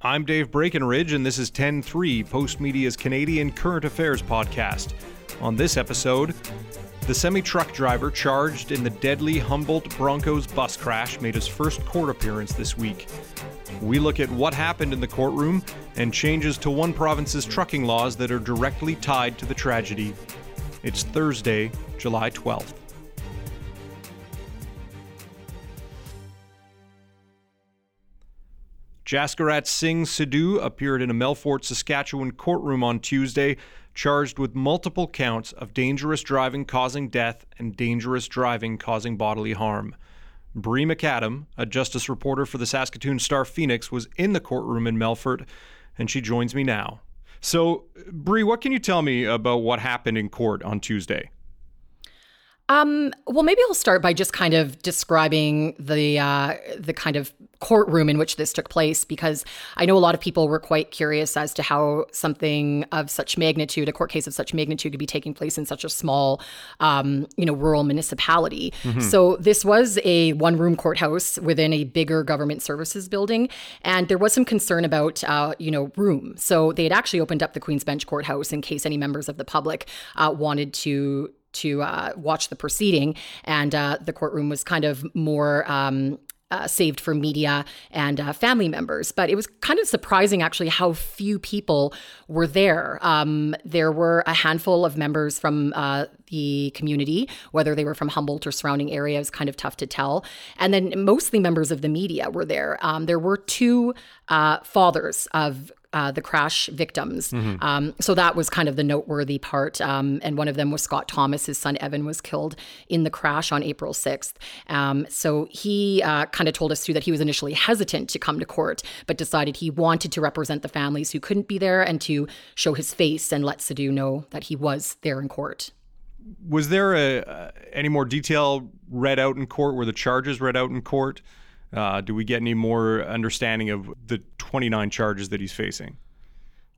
I'm Dave Breckenridge, and this is 10 3, Postmedia's Canadian Current Affairs podcast. On this episode, the semi truck driver charged in the deadly Humboldt Broncos bus crash made his first court appearance this week. We look at what happened in the courtroom and changes to one province's trucking laws that are directly tied to the tragedy. It's Thursday, July 12th. Jaskirat Singh Sidhu appeared in a Melfort, Saskatchewan courtroom on Tuesday, charged with multiple counts of dangerous driving causing death and dangerous driving causing bodily harm. Bre McAdam, a justice reporter for the Saskatoon Star Phoenix, was in the courtroom in Melfort, and she joins me now. So, Bre, what can you tell me about what happened in court on Tuesday? Um, well, maybe I'll start by just kind of describing the uh, the kind of courtroom in which this took place, because I know a lot of people were quite curious as to how something of such magnitude, a court case of such magnitude, could be taking place in such a small, um, you know, rural municipality. Mm-hmm. So this was a one room courthouse within a bigger government services building, and there was some concern about, uh, you know, room. So they had actually opened up the Queens Bench courthouse in case any members of the public uh, wanted to to uh, watch the proceeding, and uh, the courtroom was kind of more. Um, uh, saved for media and uh, family members. But it was kind of surprising, actually, how few people were there. Um, there were a handful of members from uh, the community, whether they were from Humboldt or surrounding areas, kind of tough to tell. And then mostly members of the media were there. Um, there were two uh, fathers of uh, the crash victims. Mm-hmm. Um, so that was kind of the noteworthy part. Um, and one of them was Scott Thomas. His son Evan was killed in the crash on April 6th. Um, so he uh, kind of told us too that he was initially hesitant to come to court, but decided he wanted to represent the families who couldn't be there and to show his face and let Sidhu know that he was there in court. Was there a, uh, any more detail read out in court? Were the charges read out in court? Uh, do we get any more understanding of the 29 charges that he's facing?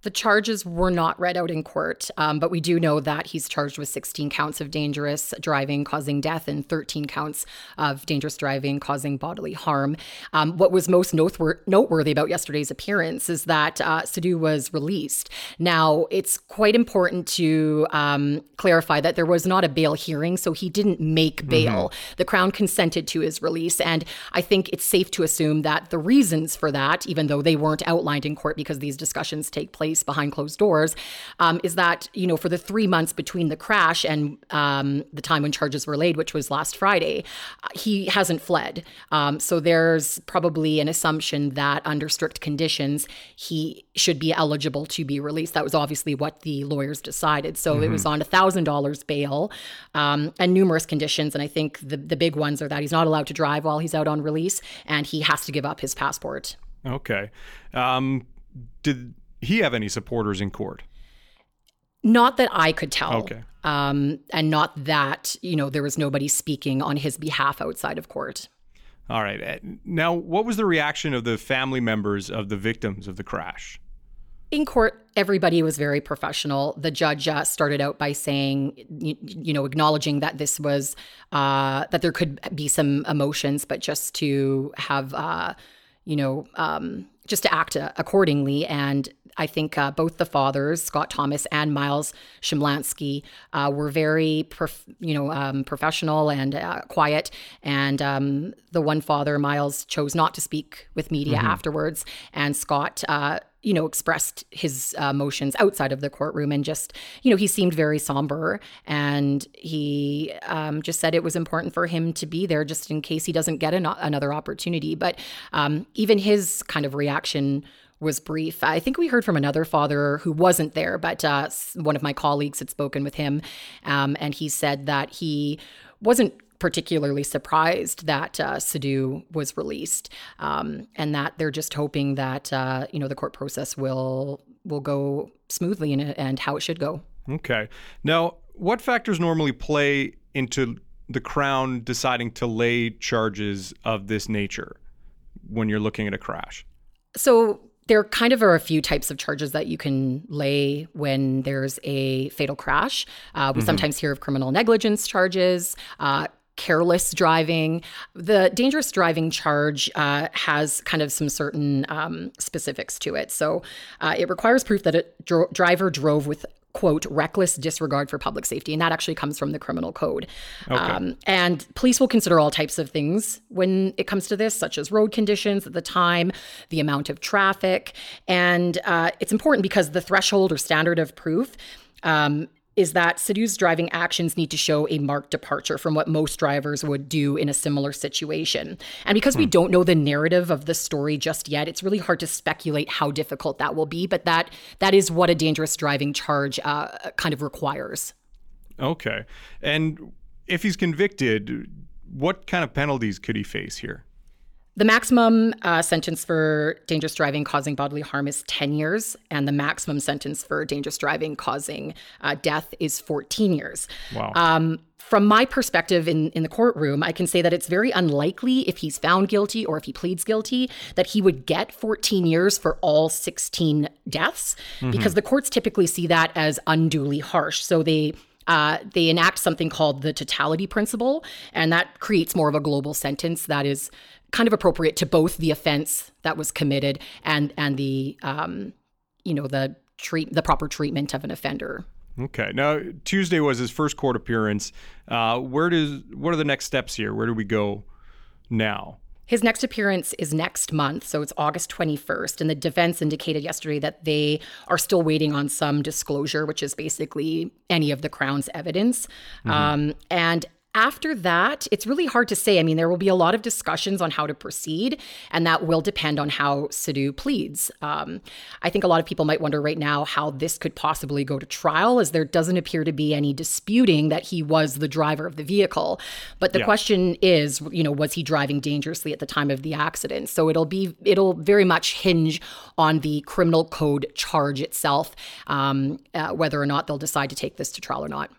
The charges were not read out in court, um, but we do know that he's charged with 16 counts of dangerous driving causing death and 13 counts of dangerous driving causing bodily harm. Um, what was most noteworthy about yesterday's appearance is that uh, Sidhu was released. Now, it's quite important to um, clarify that there was not a bail hearing, so he didn't make mm-hmm. bail. Mm-hmm. The Crown consented to his release, and I think it's safe to assume that the reasons for that, even though they weren't outlined in court because these discussions take place place behind closed doors, um, is that, you know, for the three months between the crash and um, the time when charges were laid, which was last Friday, uh, he hasn't fled. Um, so there's probably an assumption that under strict conditions, he should be eligible to be released. That was obviously what the lawyers decided. So mm-hmm. it was mm-hmm. on $1,000 bail um, and numerous conditions. And I think the, the big ones are that he's not allowed to drive while he's out on release and he has to give up his passport. Okay. Um, did he have any supporters in court? Not that I could tell. Okay. Um, and not that, you know, there was nobody speaking on his behalf outside of court. All right. Uh, now, what was the reaction of the family members of the victims of the crash? In court, everybody was very professional. The judge uh, started out by saying, you, you, know, acknowledging that this was, uh, that there could be some emotions, but just to have, uh, you know, um, just to act uh, accordingly. And I think uh, both the fathers, Scott Thomas and Miles Shumlanski, uh, were very, prof- you know, um, professional and uh, quiet. And um, the one father, Miles, chose not to speak with media mm-hmm. afterwards, and Scott. Uh, you know, expressed his uh, emotions outside of the courtroom and just, you know, he seemed very somber and he um, just said it was important for him to be there just in case he doesn't get an- another opportunity. But um, even his kind of reaction was brief. I think we heard from another father who wasn't there, but uh, one of my colleagues had spoken with him, um, and he said that he wasn't particularly surprised that uh, Sidhu was released, um, and that they're just hoping that uh, you know the court process will will go smoothly and, and how it should go. Okay. Now, what factors normally play into the Crown deciding to lay charges of this nature when you're looking at a crash? So there kind of are a few types of charges that you can lay when there's a fatal crash. Uh, we mm-hmm. sometimes hear of criminal negligence charges. Uh, careless driving. The dangerous driving charge uh, has kind of some certain um, specifics to it. So uh, it requires proof that a dro- driver drove with quote reckless disregard for public safety. And that actually comes from the criminal code. Okay. um, and police will consider all types of things when it comes to this such as road conditions at the time the amount of traffic. And uh, it's important because the threshold or standard of proof um, is that Sidhu's driving actions need to show a marked departure from what most drivers would do in a similar situation. And because hmm. we don't know the narrative of the story just yet, it's really hard to speculate how difficult that will be. But that that is what a dangerous driving charge uh, kind of requires. Okay, and if he's convicted, what kind of penalties could he face here? The maximum uh, sentence for dangerous driving causing bodily harm is 10 years, and the maximum sentence for dangerous driving causing uh, death is 14 years. Wow. Um, from my perspective in, in the courtroom, I can say that it's very unlikely if he's found guilty or if he pleads guilty that he would get 14 years for all 16 deaths mm-hmm. because the courts typically see that as unduly harsh. So they uh, they enact something called the totality principle, and that creates more of a global sentence that is kind of appropriate to both the offense that was committed and and the um, you know the treat the proper treatment of an offender. Okay. Now Tuesday was his first court appearance. Uh, where does what are the next steps here? Where do we go now? His next appearance is next month, so it's August 21st. And the defense indicated yesterday that they are still waiting on some disclosure, which is basically any of the Crown's evidence. Mm-hmm. Um, and after that, it's really hard to say. I mean, there will be a lot of discussions on how to proceed, and that will depend on how Sidhu pleads. Um, I think a lot of people might wonder right now how this could possibly go to trial, as there doesn't appear to be any disputing that he was the driver of the vehicle. But the yeah. question is, you know, was he driving dangerously at the time of the accident? So it'll be, it'll very much hinge on the criminal code charge itself, um, uh, whether or not they'll decide to take this to trial or not.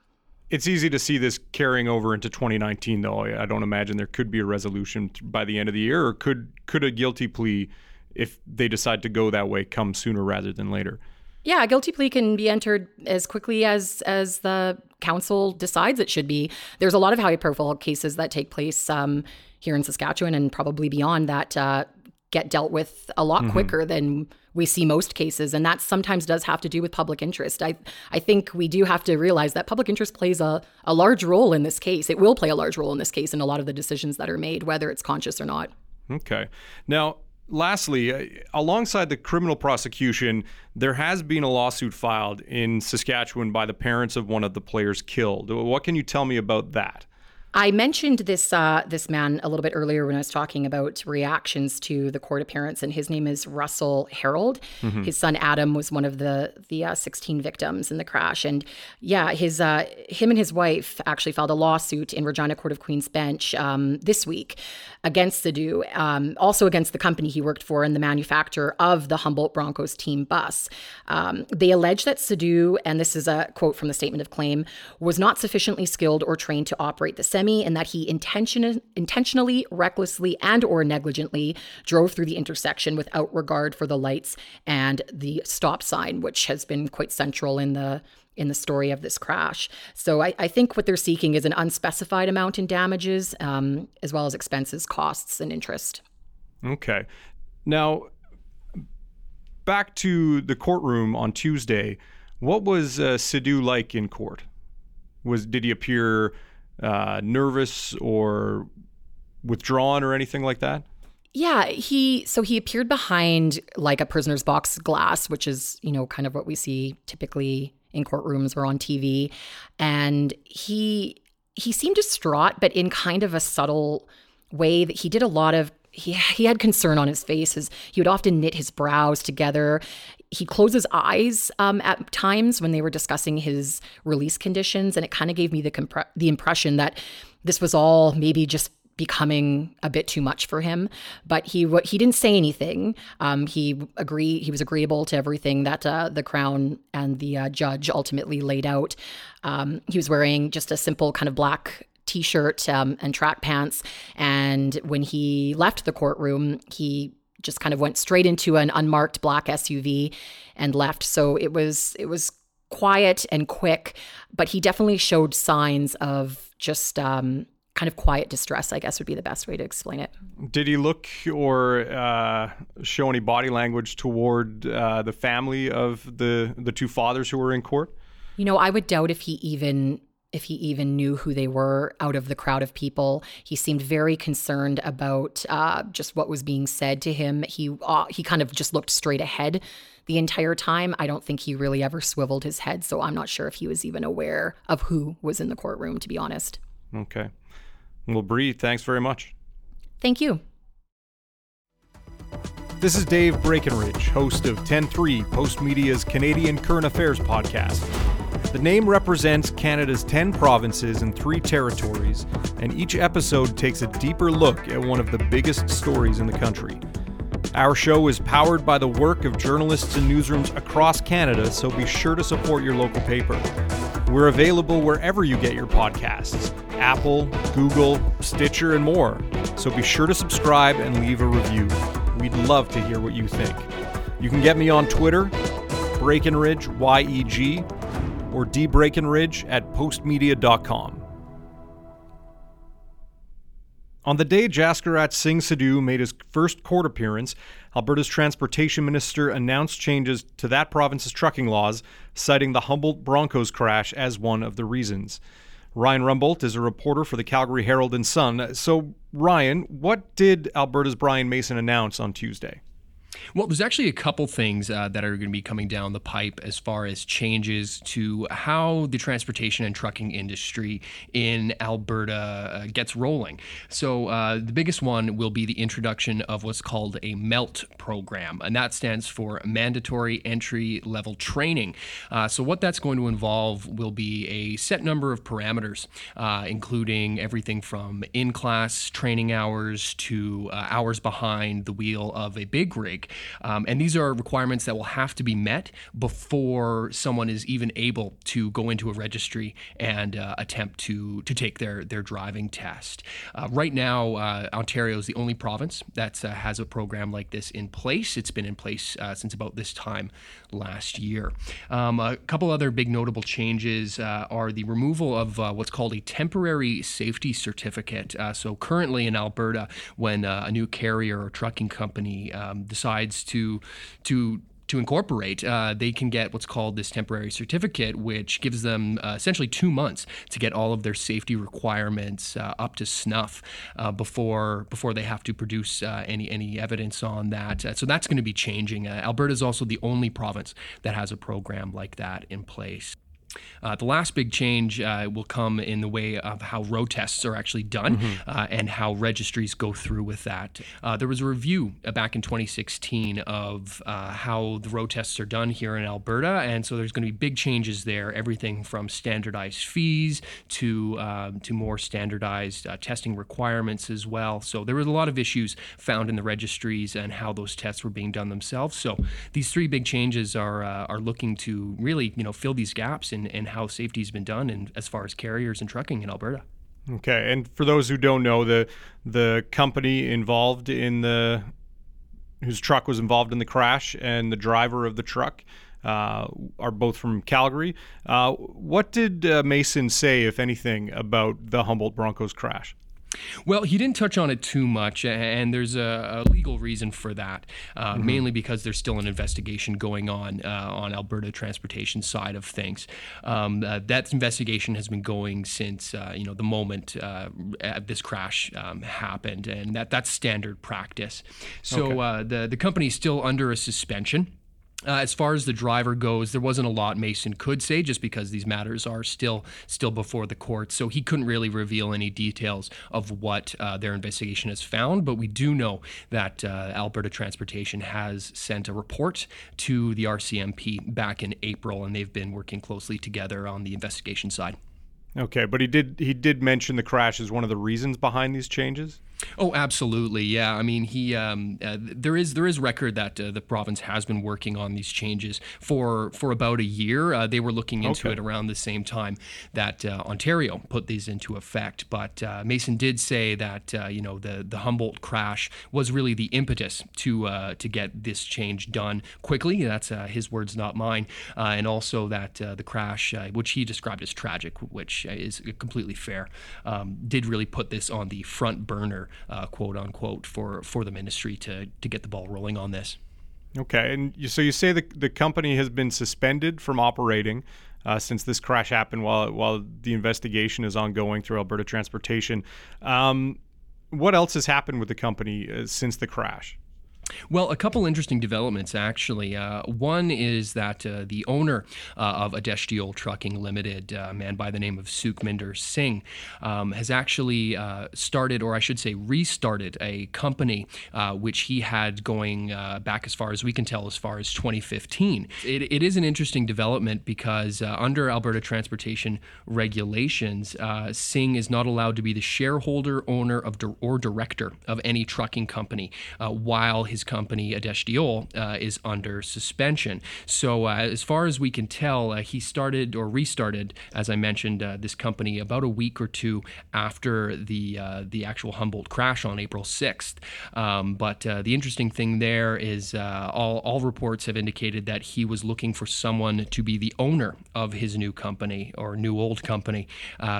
It's easy to see this carrying over into 2019, though. I don't imagine there could be a resolution by the end of the year, or could could a guilty plea, if they decide to go that way, come sooner rather than later? Yeah, a guilty plea can be entered as quickly as as the counsel decides it should be. There's a lot of high profile cases that take place um, here in Saskatchewan and probably beyond that uh, get dealt with a lot mm-hmm. quicker than we see most cases and that sometimes does have to do with public interest. I i think we do have to realize that public interest plays a, a large role in this case. It will play a large role in this case in a lot of the decisions that are made whether it's conscious or not. Okay. Now lastly uh, alongside the criminal prosecution there has been a lawsuit filed in saskatchewan by the parents of one of the players killed. What can you tell me about that I mentioned this uh, this man a little bit earlier when I was talking about reactions to the court appearance, and his name is Russell Herold. Mm-hmm. His son Adam was one of the the uh, 16 victims in the crash, and yeah, his uh, him and his wife actually filed a lawsuit in Regina Court of Queen's Bench um, this week against Sidhu, um, also against the company he worked for and the manufacturer of the Humboldt Broncos team bus. Um, they allege that Sidhu, and this is a quote from the statement of claim, was not sufficiently skilled or trained to operate the semi, and that he intention- intentionally, recklessly, and or negligently drove through the intersection without regard for the lights and the stop sign, which has been quite central in the in the story of this crash. So I, I, think what they're seeking is an unspecified amount in damages, um, as well as expenses, costs, and interest. Okay. Now, back to the courtroom on Tuesday. What was uh, Sidhu like in court? Was did he appear uh, nervous or withdrawn or anything like that? Yeah, he so he appeared behind like a prisoner's box glass, which is, you know, kind of what we see typically in courtrooms or on TV. And he he seemed distraught, but in kind of a subtle way that he did a lot of he, he had concern on his face. His, he would often knit his brows together. He closed his eyes um, at times when they were discussing his release conditions, and it kind of gave me the compre- the impression that this was all maybe just becoming a bit too much for him. But he he didn't say anything. Um, he agree he was agreeable to everything that uh, the crown and the uh, judge ultimately laid out. Um, he was wearing just a simple kind of black t-shirt um, and track pants. And when he left the courtroom, he just kind of went straight into an unmarked black SUV and left. So it was it was quiet and quick, but he definitely showed signs of just um, kind of quiet distress, I guess would be the best way to explain it. Did he look or uh, show any body language toward uh, the family of the the two fathers who were in court? You know, I would doubt if he even if he even knew who they were out of the crowd of people. He seemed very concerned about uh, just what was being said to him. He uh, he kind of just looked straight ahead the entire time. I don't think he really ever swiveled his head, so I'm not sure if he was even aware of who was in the courtroom. To be honest. Okay. Well, Bre, thanks very much. Thank you. This is Dave Breckenridge, host of 10.3 Postmedia's Canadian Current Affairs podcast. The name represents Canada's 10 provinces and 3 territories, and each episode takes a deeper look at one of the biggest stories in the country. Our show is powered by the work of journalists and newsrooms across Canada, so be sure to support your local paper. We're available wherever you get your podcasts Apple, Google, Stitcher, and more. So be sure to subscribe and leave a review. We'd love to hear what you think. You can get me on Twitter, Breckenridge, Y E G, or dbreckenridge at postmedia.com. On the day Jaskirat Singh Sidhu made his first court appearance, Alberta's transportation minister announced changes to that province's trucking laws, citing the Humboldt Broncos crash as one of the reasons. Ryan Rumbolt is a reporter for the Calgary Herald and Sun. So, Ryan, what did Alberta's Brian Mason announce on Tuesday? Well, there's actually a couple things uh, that are going to be coming down the pipe as far as changes to how the transportation and trucking industry in Alberta uh, gets rolling. So, uh, the biggest one will be the introduction of what's called a MELT program, and that stands for Mandatory Entry Level Training. Uh, so, what that's going to involve will be a set number of parameters, uh, including everything from in class training hours to hours behind the wheel of a big rig. Um, and these are requirements that will have to be met before someone is even able to go into a registry and uh, attempt to to take their their driving test. Uh, right now, uh, Ontario is the only province that uh, has a program like this in place. It's been in place uh, since about this time last year. Um, a couple other big notable changes are the removal of what's called a temporary safety certificate. so currently in Alberta, when a new carrier or trucking company um, decides decides to to to incorporate, uh, they can get what's called this temporary certificate, which gives them uh, essentially two months to get all of their safety requirements uh, up to snuff uh, before before they have to produce uh, any any evidence on that. Uh, so that's going to be changing. Alberta is also the only province that has a program like that in place. Uh, the last big change uh, will come in the way of how road tests are actually done mm-hmm. uh, and how registries go through with that. Uh, there was a review uh, back in 2016 of uh, how the road tests are done here in Alberta, and so there's going to be big changes there. Everything from standardized fees to um, to more standardized testing requirements as well. So there was a lot of issues found in the registries and how those tests were being done themselves. So these three big changes are are looking to really you know fill these gaps in and, and how safety has been done and as far as carriers and trucking in Alberta. Okay, and for those who don't know, the the company involved in the whose truck was involved in the crash and the driver of the truck uh, are both from Calgary. Uh, what did uh, Mason say, if anything, about the Humboldt Broncos crash? Well, he didn't touch on it too much, and there's a, a legal reason for that, uh, mm-hmm. mainly because there's still an investigation going on uh, on Alberta transportation side of things. Um, uh, that investigation has been going since uh, you know the moment uh, this crash um, happened, and that that's standard practice. So okay. Uh, the the company is still under a suspension. Uh, as far as the driver goes, there wasn't a lot Mason could say just because these matters are still still before the court. So he couldn't really reveal any details of what uh, their investigation has found. But we do know that uh, Alberta Transportation has sent a report to the RCMP back in April, and they've been working closely together on the investigation side. Okay, but he did he did mention the crash as one of the reasons behind these changes. Oh, absolutely. Yeah. I mean, he um, uh, there is there is record that uh, the province has been working on these changes for for about a year. Uh, they were looking into okay. it around the same time that uh, Ontario put these into effect. But uh, Mason did say that uh, you know the the Humboldt crash was really the impetus to to get this change done quickly. That's his words, not mine. and also that the crash, which he described as tragic, which is completely fair, um, did really put this on the front burner uh, quote unquote, for for the ministry to to get the ball rolling on this. Okay, and you, so you say the the company has been suspended from operating. Uh, since this crash happened while while the investigation is ongoing through Alberta Transportation. Um, what else has happened with the company uh, since the crash? Well, a couple interesting developments actually. Uh, one is that uh, the owner uh, of Adesh Deol Trucking Limited, a man by the name of Sukhmander Singh, um, has actually uh, started, or I should say, restarted a company uh, which he had going uh, back as far as we can tell, as far as 2015. It, it is an interesting development because under Alberta transportation regulations, Singh is not allowed to be the shareholder, owner of or director of any trucking company, while his company, Adesh Deol, uh, is under suspension. So, uh, as far as we can tell, uh, he started or restarted, as I mentioned, uh, this company about a week or two after the uh, the actual Humboldt crash on April 6th. Um, but uh, the interesting thing there is all, all reports have indicated that he was looking for someone to be the owner of his new company or new old company,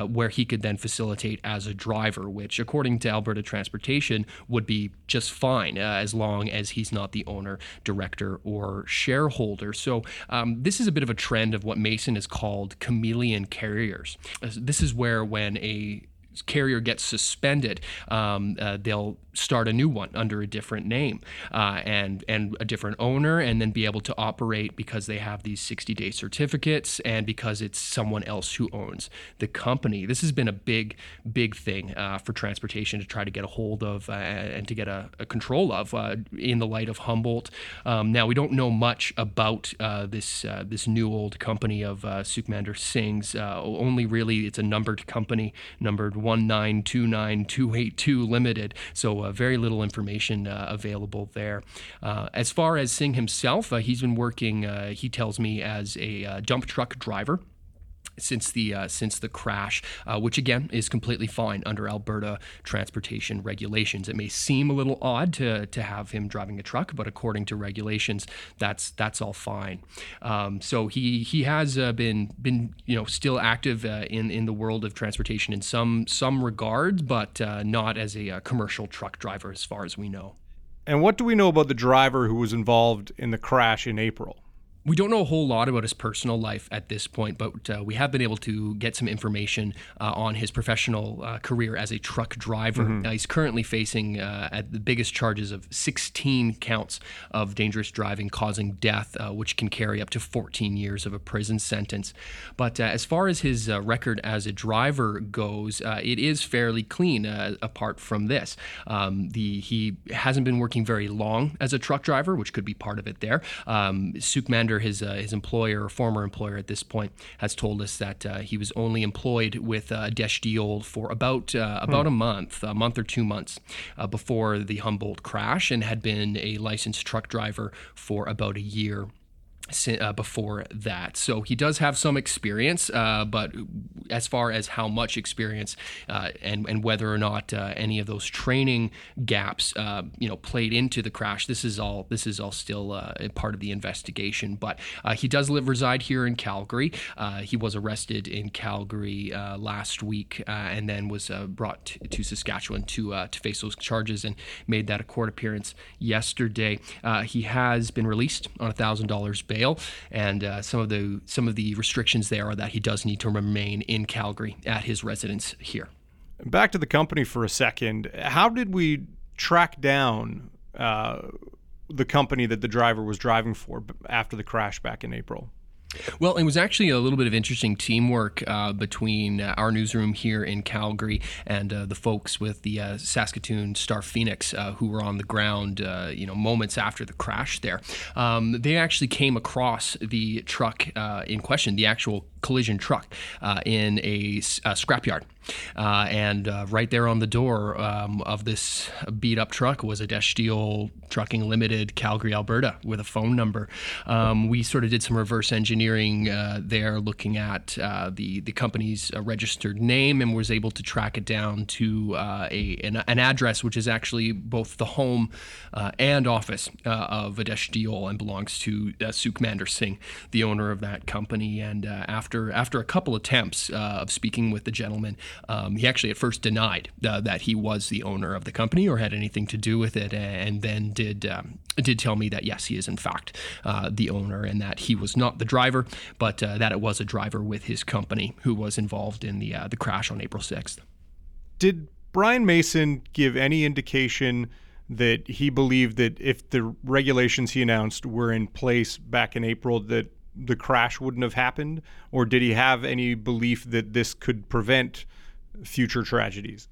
where he could then facilitate as a driver, which, according to Alberta Transportation, would be just fine as long long as he's not the owner, director, or shareholder. So um, this is a bit of a trend of what Mason has called chameleon carriers. This is where when a carrier gets suspended, um, uh, they'll start a new one under a different name uh, and and a different owner, and then be able to operate because they have these 60 day certificates and because it's someone else who owns the company. This has been a big big thing uh, for transportation to try to get a hold of uh, and to get a, a control of uh, in the light of Humboldt. Um, now we don't know much about uh, this this new old company of uh, Sukhmander Singh's. only really it's a numbered company, numbered 1929282 Limited. So uh, very little information uh, available there. Uh, as far as Singh himself, he's been working, he tells me, as a dump truck driver since the uh, since the crash, uh, which again is completely fine under Alberta transportation regulations. It may seem a little odd to to have him driving a truck, but according to regulations, that's that's all fine. Um, so he he has uh, been been you know still active uh, in in the world of transportation in some some regards, but uh, not as a uh, commercial truck driver as far as we know. And what do we know about the driver who was involved in the crash in April? We don't know a whole lot about his personal life at this point, but uh, we have been able to get some information uh, on his professional uh, career as a truck driver. Mm-hmm. he's currently facing uh, at the biggest charges of 16 counts of dangerous driving causing death, uh, which can carry up to 14 years of a prison sentence. But uh, as far as his record as a driver goes, it is fairly clean. apart from this, um, the he hasn't been working very long as a truck driver, which could be part of it. There, um, His uh, his employer or former employer at this point, has told us that uh, he was only employed with uh, Adesh Deol for about uh, about hmm. a month, a month or two months uh, before the Humboldt crash, and had been a licensed truck driver for about a year uh, before that. So he does have some experience, uh, but as far as how much experience uh, and and whether or not uh, any of those training gaps, uh, you know, played into the crash, this is all this is all still uh, part of the investigation. But he does live reside here in Calgary. he was arrested in Calgary last week and then was brought to, to, Saskatchewan to to face those charges and made that a court appearance yesterday. he has been released on a thousand dollars bail and uh, some of the some of the restrictions there are that he does need to remain in Calgary at his residence here. Back to the company for a second. How did we track down uh, the company that the driver was driving for after the crash back in April? Well, it was actually a little bit of interesting teamwork uh, between uh, our newsroom here in Calgary and uh, the folks with the uh, Saskatoon Star Phoenix uh, who were on the ground, you know, moments after the crash there. Um, they actually came across the truck in question, the actual collision truck, in a, a scrapyard Uh, and uh, right there on the door um, of this beat up truck was Adesh Deol Trucking Limited, Calgary, Alberta, with a phone number. Um, we sort of did some reverse engineering uh, there, looking at uh, the the company's uh, registered name, and was able to track it down to uh, a an, an, address which is actually both the home and office of Adesh Deol and belongs to Sukhmander Singh, the owner of that company. And after after a couple attempts of speaking with the gentleman, um, he actually at first denied that he was the owner of the company or had anything to do with it, and then did um, did tell me that yes, he is in fact uh, the owner, and that he was not the driver, but uh, that it was a driver with his company who was involved in the uh, the crash on April sixth. Did Brian Mason give any indication? That he believed that if the regulations he announced were in place back in April, that the crash wouldn't have happened? Or did he have any belief that this could prevent future tragedies?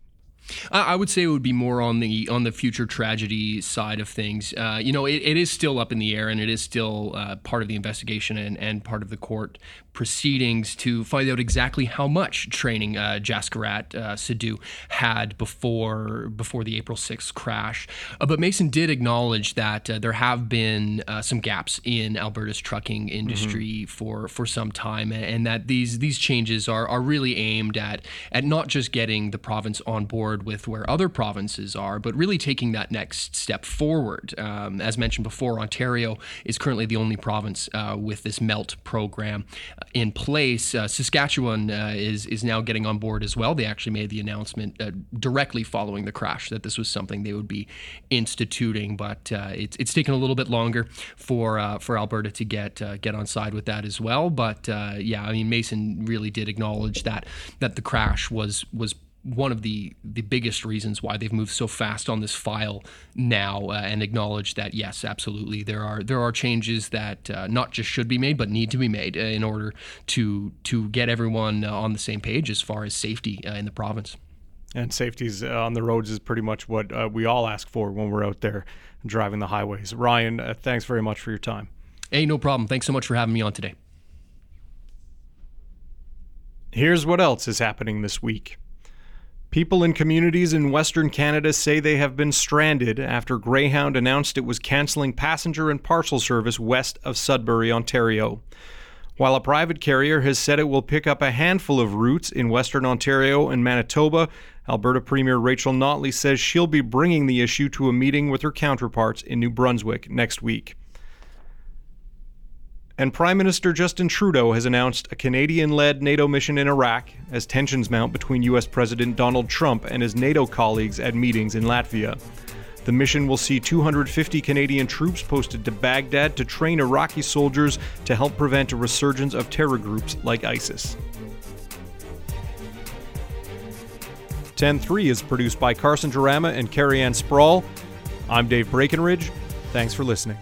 I would say it would be more on the on the future tragedy side of things. Uh, you know, it, it is still up in the air, and it is still uh, part of the investigation and, and part of the court proceedings to find out exactly how much training uh, Jaskirat uh, Sidhu had before before the April 6th crash. Uh, but Mason did acknowledge that uh, there have been uh, some gaps in Alberta's trucking industry mm-hmm. for for some time, and that these these changes are are really aimed at at not just getting the province on board with where other provinces are, but really taking that next step forward. Um, as mentioned before, Ontario is currently the only province uh, with this MELT program in place. Uh, Saskatchewan uh, is is now getting on board as well. They actually made the announcement uh, directly following the crash that this was something they would be instituting, but uh, it's it's taken a little bit longer for uh, for Alberta to get uh, get on side with that as well. But yeah, I mean Mason really did acknowledge that that the crash was was one of the the biggest reasons why they've moved so fast on this file now uh, and acknowledge that yes absolutely there are there are changes that uh, not just should be made but need to be made uh, in order to to get everyone uh, on the same page as far as safety uh, in the province. And safety uh, on the roads is pretty much what we all ask for when we're out there driving the highways. Ryan thanks very much for your time. Hey no problem. Thanks so much for having me on today. Here's what else is happening this week. People in communities in Western Canada say they have been stranded after Greyhound announced it was cancelling passenger and parcel service west of Sudbury, Ontario. While a private carrier has said it will pick up a handful of routes in Western Ontario and Manitoba, Alberta Premier Rachel Notley says she'll be bringing the issue to a meeting with her counterparts in New Brunswick next week. And Prime Minister Justin Trudeau has announced a Canadian led NATO mission in Iraq as tensions mount between U.S. President Donald Trump and his NATO colleagues at meetings in Latvia. The mission will see 250 Canadian troops posted to Baghdad to train Iraqi soldiers to help prevent a resurgence of terror groups like ISIS. 10-3 is produced by Carson Jarama and Carrie Ann Sprawl. I'm Dave Breckenridge. Thanks for listening.